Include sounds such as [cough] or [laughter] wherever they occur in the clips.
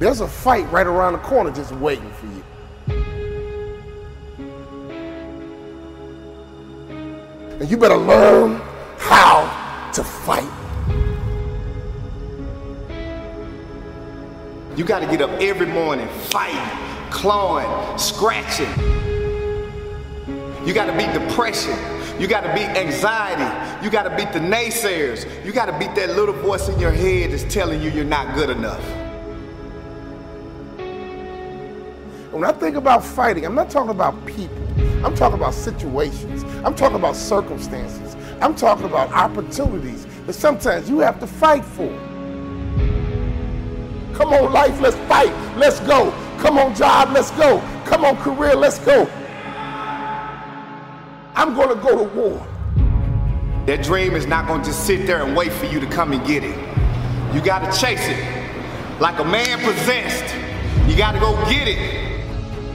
There's a fight right around the corner just waiting for you. And you better learn how to fight. You got to get up every morning fighting, clawing, scratching. You got to beat depression. You got to beat anxiety. You got to beat the naysayers. You got to beat that little voice in your head that's telling you you're not good enough. When I think about fighting, I'm not talking about people. I'm talking about situations. I'm talking about circumstances. I'm talking about opportunities that sometimes you have to fight for. Come on, life, let's fight. Let's go. Come on, job, let's go. Come on, career, let's go. I'm going to go to war. That dream is not going to just sit there and wait for you to come and get it. You got to chase it. Like a man possessed. You got to go get it.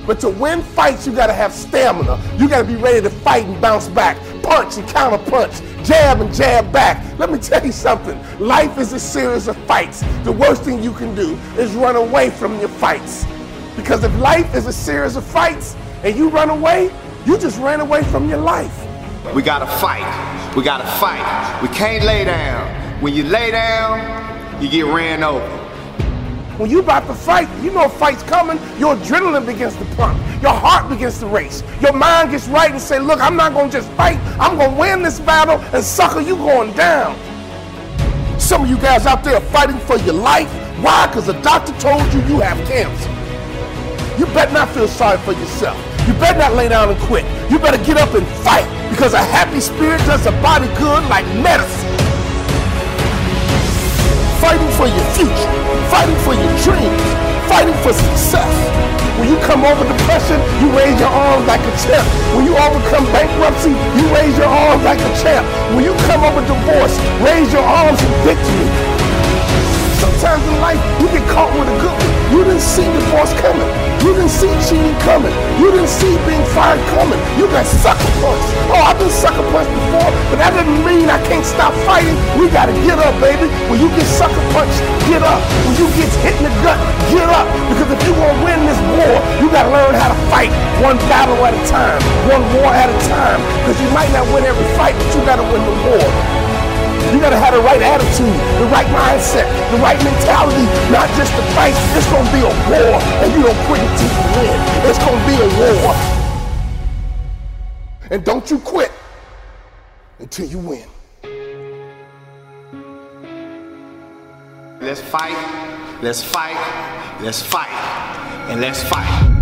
But to win fights, you gotta have stamina. You gotta be ready to fight and bounce back, punch and counter punch, jab and jab back. Let me [laughs] tell you something. Life is a series of fights. The worst thing you can do is run away from your fights. Because if life is a series of fights and you run away, you just ran away from your life. We got to fight. We got to fight. We can't lay down. When you lay down, you get ran over. When you about to fight, you know a fight's coming, your adrenaline begins to pump, your heart begins to race, your mind gets right and say, look, I'm not gonna just fight, I'm gonna win this battle, and sucker, you going down. Some of you guys out there fighting for your life. Why? Because the doctor told you you have cancer. You better not feel sorry for yourself. You better not lay down and quit. You better get up and fight because a happy spirit does a body good like medicine fighting for your future, fighting for your dreams, fighting for success. When you come over depression, you raise your arms like a champ. When you overcome bankruptcy, you raise your arms like a champ. When you come over divorce, raise your arms in victory. Sometimes in life, you get caught with a good one. You didn't see divorce coming. You didn't see cheating coming. You didn't see being fired coming. You got sucker punched. Oh, I've been sucker punched before, but that doesn't mean I can't stop fighting. We gotta get up, baby. When you get sucker punched, get up. When you get hit in the gut, get up. Because if you want to win this war, you gotta learn how to fight one battle at a time, one war at a time. Because you might not win every fight, but you gotta win the war. You gotta have the right attitude, the right mindset, the right mentality, not just to fight. It's gonna be a war, and you don't quit until you win. It's gonna be a war. And don't you quit until you win. Let's fight, let's fight, let's fight, and let's fight.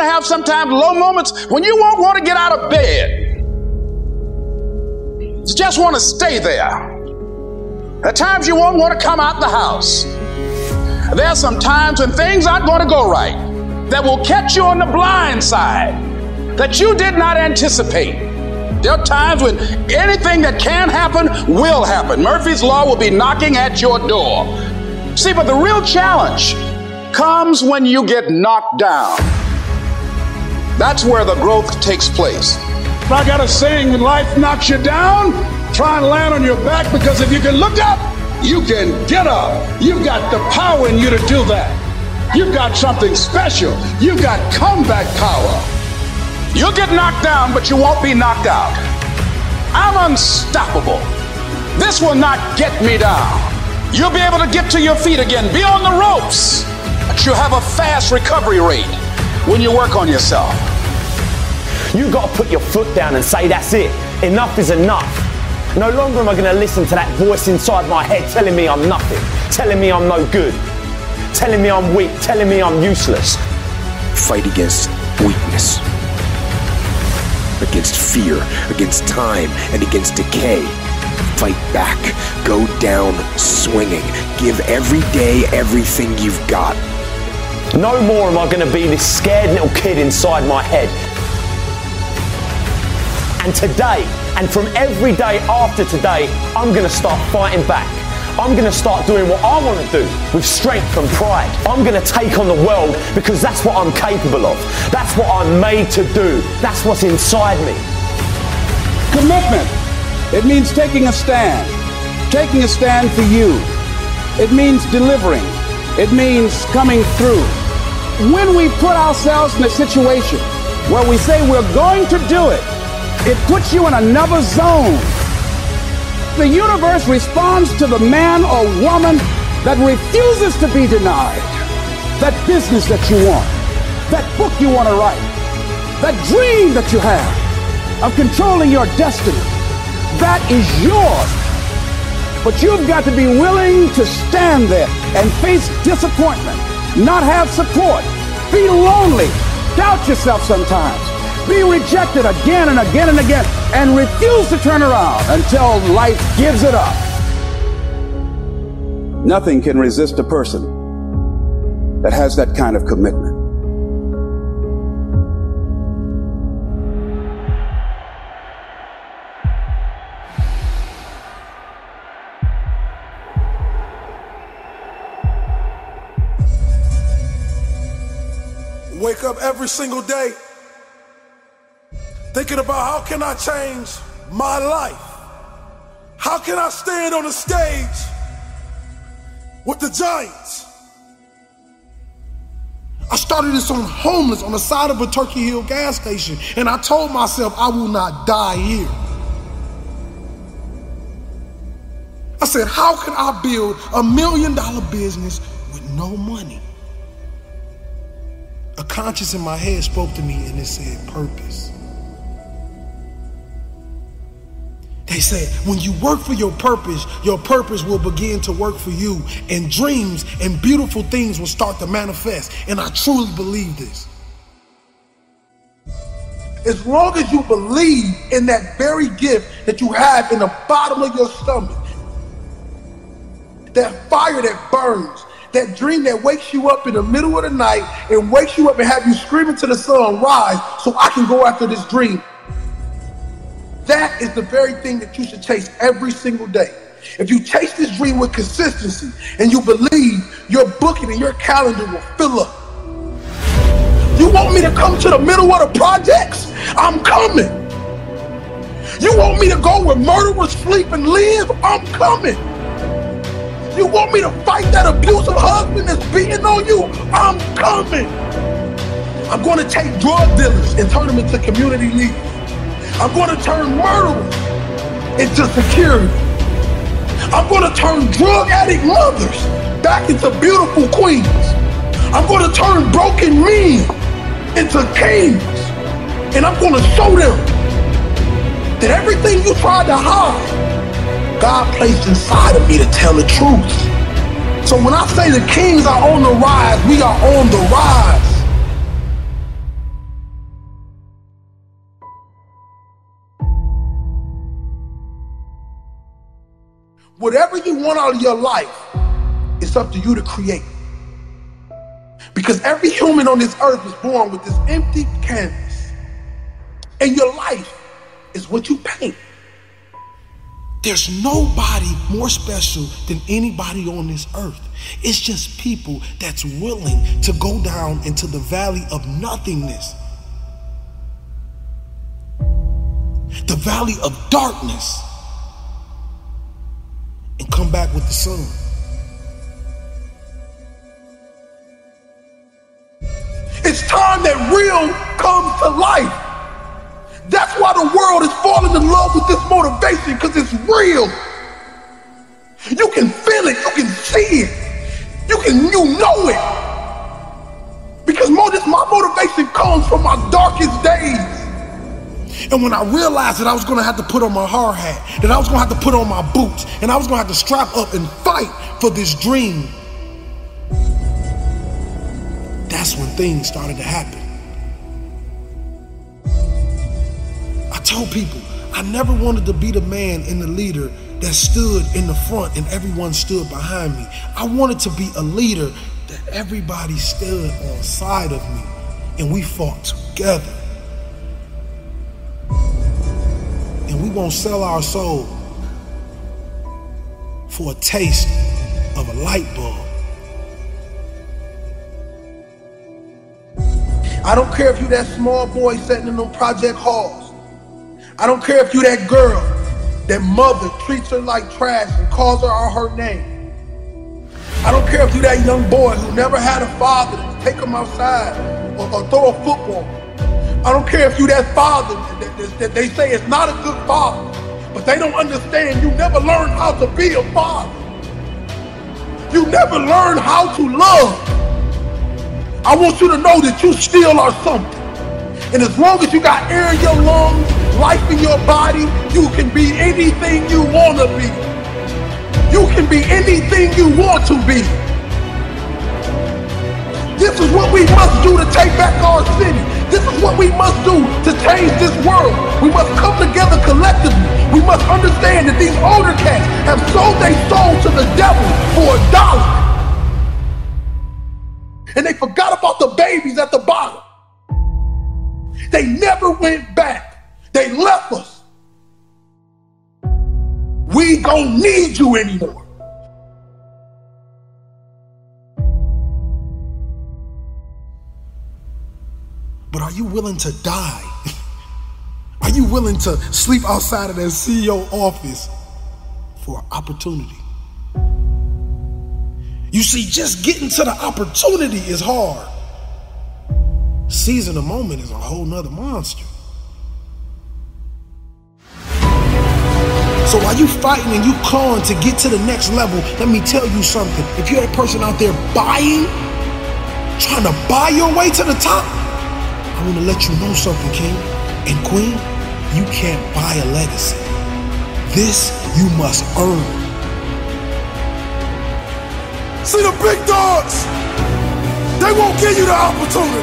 Going to have sometimes low moments when you won't want to get out of bed. You just want to stay there. At times you won't want to come out the house. There are some times when things aren't going to go right that will catch you on the blind side that you did not anticipate. There are times when anything that can happen will happen. Murphy's Law will be knocking at your door. See, but the real challenge comes when you get knocked down. That's where the growth takes place. I got a saying when life knocks you down, try and land on your back because if you can look up, you can get up. You've got the power in you to do that. You've got something special. You've got comeback power. You'll get knocked down, but you won't be knocked out. I'm unstoppable. This will not get me down. You'll be able to get to your feet again, be on the ropes, but you have a fast recovery rate when you work on yourself. You got to put your foot down and say, that's it. Enough is enough. No longer am I to listen to that voice inside my head telling me I'm nothing, telling me I'm no good, telling me I'm weak, telling me I'm useless. Fight against weakness, against fear, against time, and against decay. Fight back. Go down swinging. Give every day everything you've got. No more am I going to be this scared little kid inside my head. Today, and from every day after today, I'm going to start fighting back. I'm going to start doing what I want to do with strength and pride. I'm going to take on the world because that's what I'm capable of. That's what I'm made to do. That's what's inside me. Commitment. It means taking a stand. Taking a stand for you. It means delivering. It means coming through. When we put ourselves in a situation where we say we're going to do it, it puts you in another zone. The universe responds to the man or woman that refuses to be denied. That business that you want, that book you want to write, that dream that you have of controlling your destiny, that is yours. But you've got to be willing to stand there and face disappointment, not have support, be lonely, doubt yourself sometimes be rejected again and again and again and refuse to turn around until life gives it up. Nothing can resist a person that has that kind of commitment. Wake up every single day thinking about how can I change my life? How can I stand on the stage with the Giants? I started this on homeless on the side of a Turkey Hill gas station, and I told myself I will not die here. I said, How can I build a million dollar business with no money? A conscience in my head spoke to me and it said, Purpose. They said, when you work for your purpose, your purpose will begin to work for you, and dreams and beautiful things will start to manifest. And I truly believe this. As long as you believe in that very gift that you have in the bottom of your stomach, that fire that burns, that dream that wakes you up in the middle of the night and wakes you up and have you screaming to the sun, rise so I can go after this dream. That is the very thing that you should chase every single day. If you chase this dream with consistency and you believe, your booking and your calendar will fill up. You want me to come to the middle of the projects? I'm coming. You want me to go where murderers sleep and live? I'm coming. You want me to fight that abusive husband that's beating on you? I'm coming. I'm going to take drug dealers and turn them into community leaders. I'm going to turn murderers into security. I'm going to turn drug addict mothers back into beautiful queens. I'm going to turn broken men into kings. And I'm going to show them that everything you tried to hide, God placed inside of me to tell the truth. So when I say the kings are on the rise, we are on the rise. Whatever you want out of your life, it's up to you to create. Because every human on this earth is born with this empty canvas. And your life is what you paint. There's nobody more special than anybody on this earth. It's just people that's willing to go down into the valley of nothingness, the valley of darkness, and come back with the sun. It's time that real comes to life. That's why the world is falling in love with this motivation because it's real. You can feel it, you can see it, you can you know it. Because my motivation comes from my darkest days. And when I realized that I was gonna have to put on my hard hat, that I was gonna have to put on my boots, and I was gonna have to strap up and fight for this dream, that's when things started to happen. I told people I never wanted to be the man and the leader that stood in the front and everyone stood behind me. I wanted to be a leader that everybody stood on side of me and we fought together. And we won't sell our soul for a taste of a light bulb. I don't care if you that small boy sitting in them project halls. I don't care if you that girl that mother treats her like trash and calls her out her name. I don't care if you that young boy who never had a father to take him outside or, or throw a football. I don't care if you that father that, they say is not a good father, but they don't understand you never learned how to be a father. You never learned how to love. I want you to know that you still are something. And as long as you got air in your lungs, life in your body, you can be anything you want to be. You can be anything you want to be. This is what we must do to take back our city. This is what we must do to change this world. We must come together collectively. We must understand that these older cats have sold their soul to the devil for a dollar and they forgot about the babies at the bottom. They never went back. They left us. We don't need you anymore. But are you willing to die? [laughs] Are you willing to sleep outside of that CEO office for opportunity? You see, just getting to the opportunity is hard. Seizing the moment is a whole nother monster. So while you fighting and you clawing to get to the next level, let me tell you something. If you're a person out there buying, trying to buy your way to the top, I want to let you know something, King and Queen. You can't buy a legacy. This you must earn. See the big dogs, they won't give you the opportunity.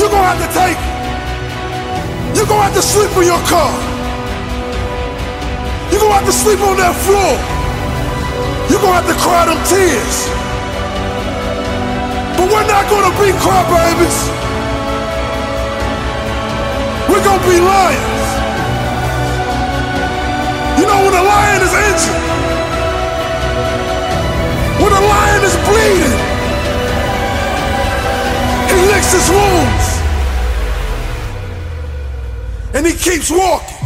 You're gonna have to take it. You're gonna have to sleep in your car. You're gonna have to sleep on that floor. You're gonna have to cry them tears. But we're not gonna be crybabies. We're gonna be lions. You know when a lion is injured, when a lion is bleeding, he licks his wounds and he keeps walking.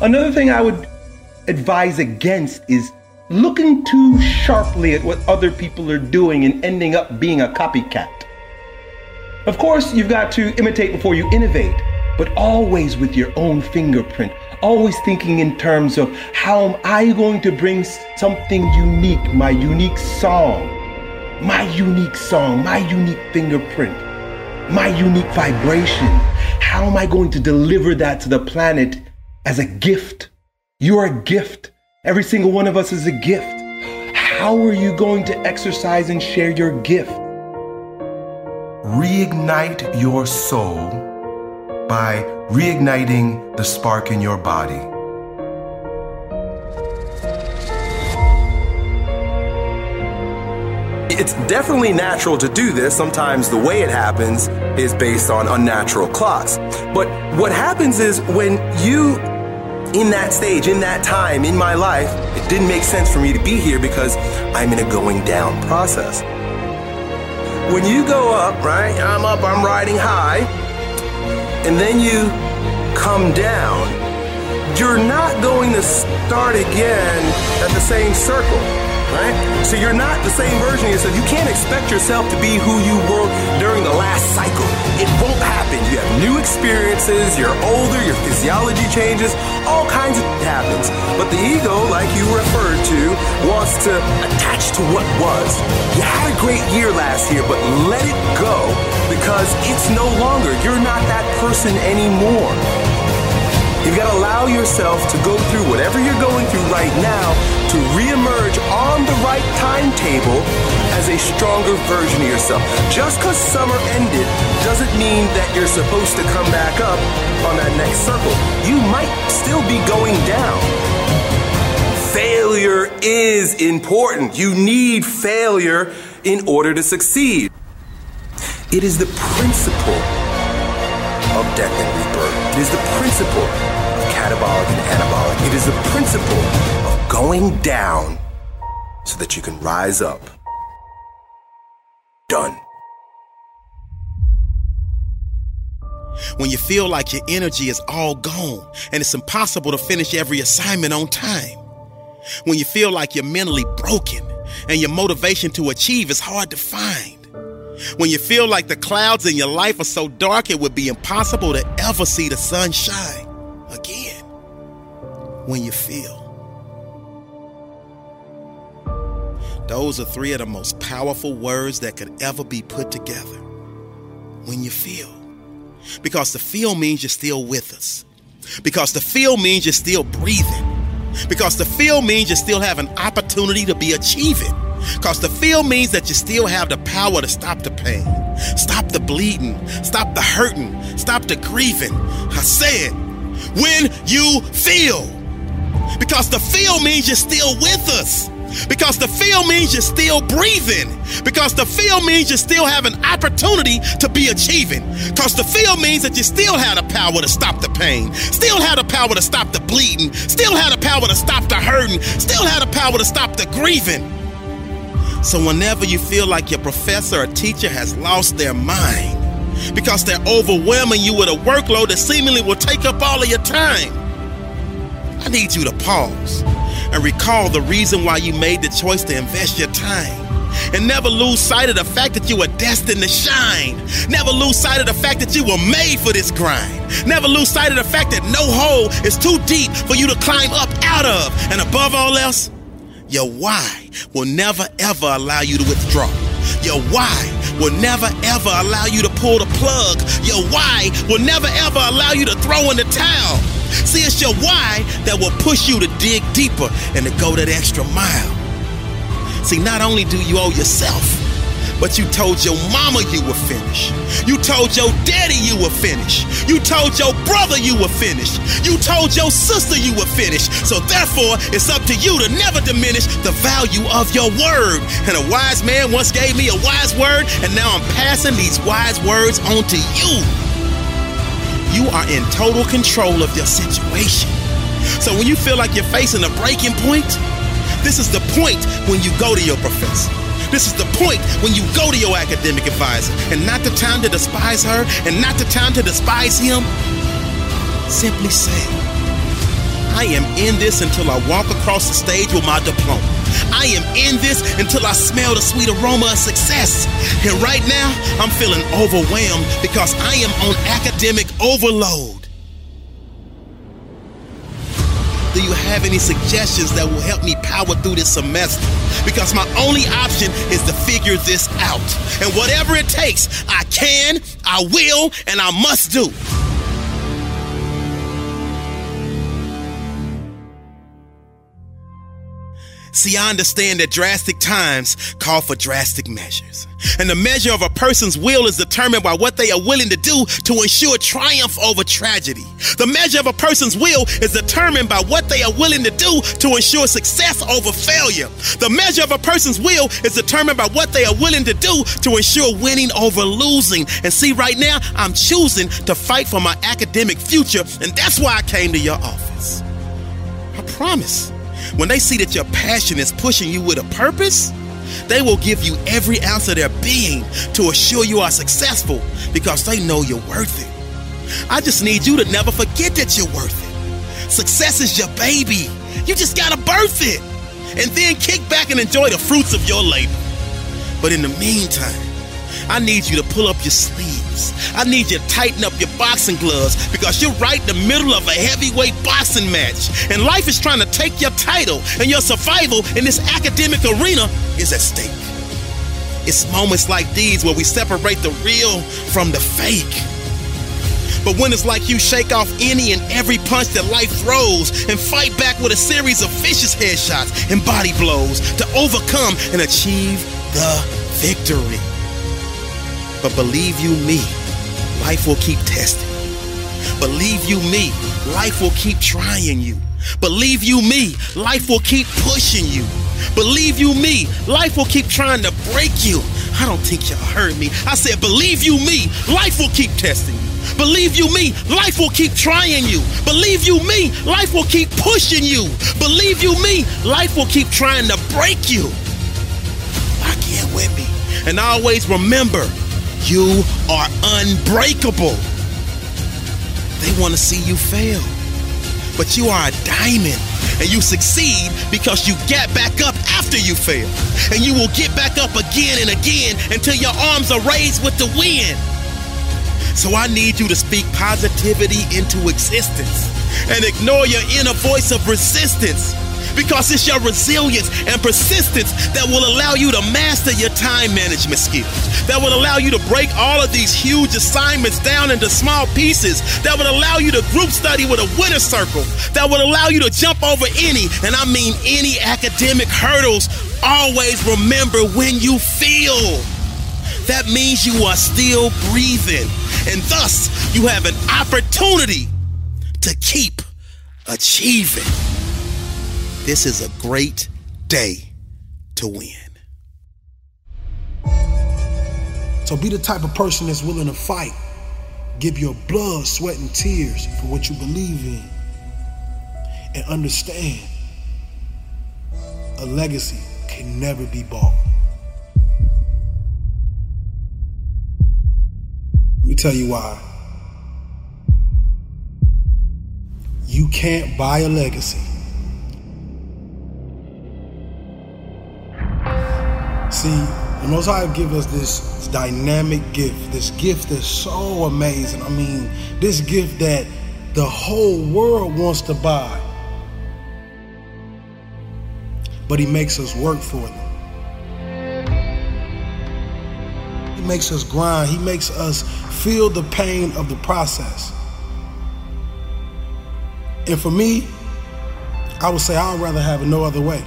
Another thing I would advise against is looking too sharply at what other people are doing and ending up being a copycat. Of course, you've got to imitate before you innovate, but always with your own fingerprint, always thinking in terms of how am I going to bring something unique, my unique song, my unique song, my unique fingerprint, my unique vibration. How am I going to deliver that to the planet as a gift? You're a gift. Every single one of us is a gift. How are you going to exercise and share your gift? Reignite your soul by reigniting the spark in your body. It's definitely natural to do this. Sometimes the way it happens is based on unnatural clocks. But what happens is when you, in that stage, in that time, in my life, it didn't make sense for me to be here because I'm in a going down process. When you go up, right? I'm up, I'm riding high, and then you come down, you're not going to start again at the same circle right? So you're not the same version of yourself. You can't expect yourself to be who you were during the last cycle. It won't new experiences, you're older, your physiology changes, all kinds of happens. But the ego, like you referred to, wants to attach to what was. You had a great year last year, but let it go because it's no longer. You're not that person anymore. You've got to allow yourself to go through whatever you're going through right now to reemerge on the right timetable as a stronger version of yourself. Just because summer ended doesn't mean that you're supposed to come back up on that next circle. You might still be going down. Failure is important. You need failure in order to succeed. It is the principle of death and rebirth. It is the principle catabolic and anabolic. It is the principle of going down so that you can rise up. Done. When you feel like your energy is all gone and it's impossible to finish every assignment on time. When you feel like you're mentally broken and your motivation to achieve is hard to find. When you feel like the clouds in your life are so dark it would be impossible to ever see the sun shine. When you feel. Those are three of the most powerful words that could ever be put together. When you feel. Because the feel means you're still with us. Because the feel means you're still breathing. Because the feel means you still have an opportunity to be achieving. Because the feel means that you still have the power to stop the pain, stop the bleeding, stop the hurting, stop the grieving. I said, when you feel. Because the feel means you're still with us. Because the feel means you're still breathing. Because the feel means you still have an opportunity to be achieving. Because the feel means that you still have the power to stop the pain, still have the power to stop the bleeding, still have the power to stop the hurting, still have the power to stop the grieving. So, whenever you feel like your professor or teacher has lost their mind because they're overwhelming you with a workload that seemingly will take up all of your time, I need you to pause and recall the reason why you made the choice to invest your time. And never lose sight of the fact that you were destined to shine. Never lose sight of the fact that you were made for this grind. Never lose sight of the fact that no hole is too deep for you to climb up out of. And above all else, your why will never ever allow you to withdraw. Your why will never ever allow you to pull the plug. Your why will never ever allow you to throw in the towel. See, it's your why that will push you to dig deeper and to go that extra mile. See, not only do you owe yourself, but you told your mama you were finished. You told your daddy you were finished. You told your brother you were finished. You told your sister you were finished. So therefore, it's up to you to never diminish the value of your word. And a wise man once gave me a wise word, and now I'm passing these wise words on to you. You are in total control of your situation. So when you feel like you're facing a breaking point, this is the point when you go to your professor. This is the point when you go to your academic advisor, and not the time to despise her and not the time to despise him. Simply say, I am in this until I walk across the stage with my diploma. I am in this until I smell the sweet aroma of success. And right now, I'm feeling overwhelmed because I am on academic overload. Do you have any suggestions that will help me power through this semester? Because my only option is to figure this out. And whatever it takes, I can, I will, and I must do. See, I understand that drastic times call for drastic measures. And the measure of a person's will is determined by what they are willing to do to ensure triumph over tragedy. The measure of a person's will is determined by what they are willing to do to ensure success over failure. The measure of a person's will is determined by what they are willing to do to ensure winning over losing. And see, right now, I'm choosing to fight for my academic future, and that's why I came to your office. I promise. When they see that your passion is pushing you with a purpose, they will give you every ounce of their being to assure you are successful because they know you're worth it. I just need you to never forget that you're worth it. Success is your baby. You just gotta birth it and then kick back and enjoy the fruits of your labor. But in the meantime, I need you to pull up your sleeves. I need you to tighten up your boxing gloves because you're right in the middle of a heavyweight boxing match. And life is trying to take your title, and your survival in this academic arena is at stake. It's moments like these where we separate the real from the fake. But when it's like you shake off any and every punch that life throws and fight back with a series of vicious headshots and body blows to overcome and achieve the victory. But believe you me, life will keep testing. Believe you me, life will keep trying you. Believe you me, life will keep pushing you. Believe you me, life will keep trying to break you. I don't think y'all heard me. I said, believe you me, life will keep testing you. Believe you me, life will keep trying you. Believe you me, life will keep pushing you. Believe you me, life will keep trying to break you. Lock in with me. And always remember, you are unbreakable. They want to see you fail. But you are a diamond and you succeed because you get back up after you fail. And you will get back up again and again until your arms are raised with the wind. So I need you to speak positivity into existence and ignore your inner voice of resistance because it's your resilience and persistence that will allow you to master your time management skills, that will allow you to break all of these huge assignments down into small pieces, that will allow you to group study with a winner circle, that will allow you to jump over any, and I mean any academic hurdles. Always remember when you feel. That means you are still breathing, and thus you have an opportunity to keep achieving. This is a great day to win. So be the type of person that's willing to fight. Give your blood, sweat, and tears for what you believe in. And understand a legacy can never be bought. Let me tell you why. You can't buy a legacy. See, the Most High give us this, dynamic gift, this gift that's so amazing. I mean, this gift that the whole world wants to buy. But He makes us work for them. He makes us grind. He makes us feel the pain of the process. And for me, I would say I'd rather have it no other way.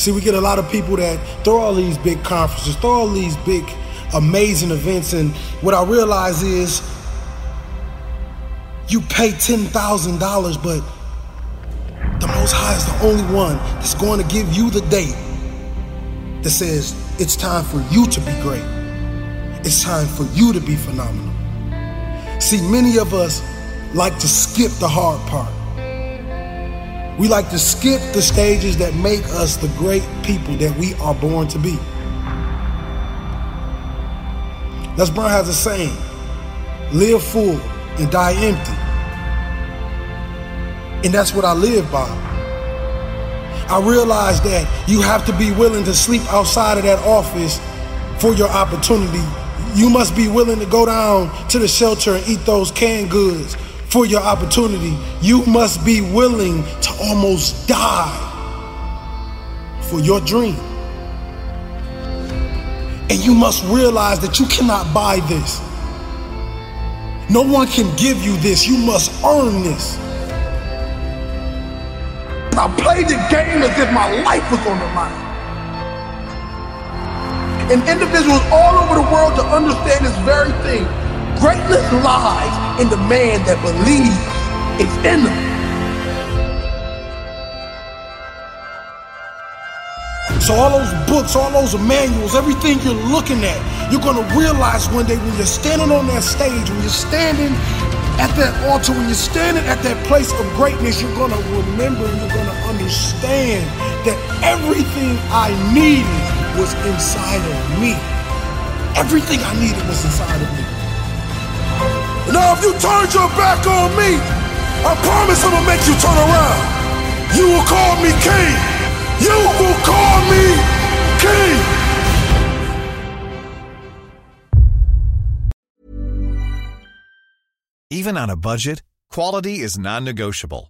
See, we get a lot of people that throw all these big conferences, throw all these big, amazing events, and what I realize is you pay $10,000, but the Most High is the only one that's going to give you the date that says it's time for you to be great. It's time for you to be phenomenal. See, many of us like to skip the hard part. We like to skip the stages that make us the great people that we are born to be. Les Brown has a saying live full and die empty. And that's what I live by. I realize that you have to be willing to sleep outside of that office for your opportunity. You must be willing to go down to the shelter and eat those canned goods for your opportunity. You must be willing to almost die for your dream. And you must realize that you cannot buy this. No one can give you this. You must earn this. I played the game as if my life was on the line. And individuals all over the world to understand this very thing. Greatness lies in the man that believes it's in them. So all those books, all those manuals, everything you're looking at, you're gonna realize one day when you're standing on that stage, when you're standing at that altar, when you're standing at that place of greatness, you're gonna remember and you're gonna understand that everything I needed was inside of me. Everything I needed was inside of me. Now, if you turned your back on me, I promise I'm gonna make you turn around. You will call me king. You will call me king. Even on a budget, quality is non-negotiable.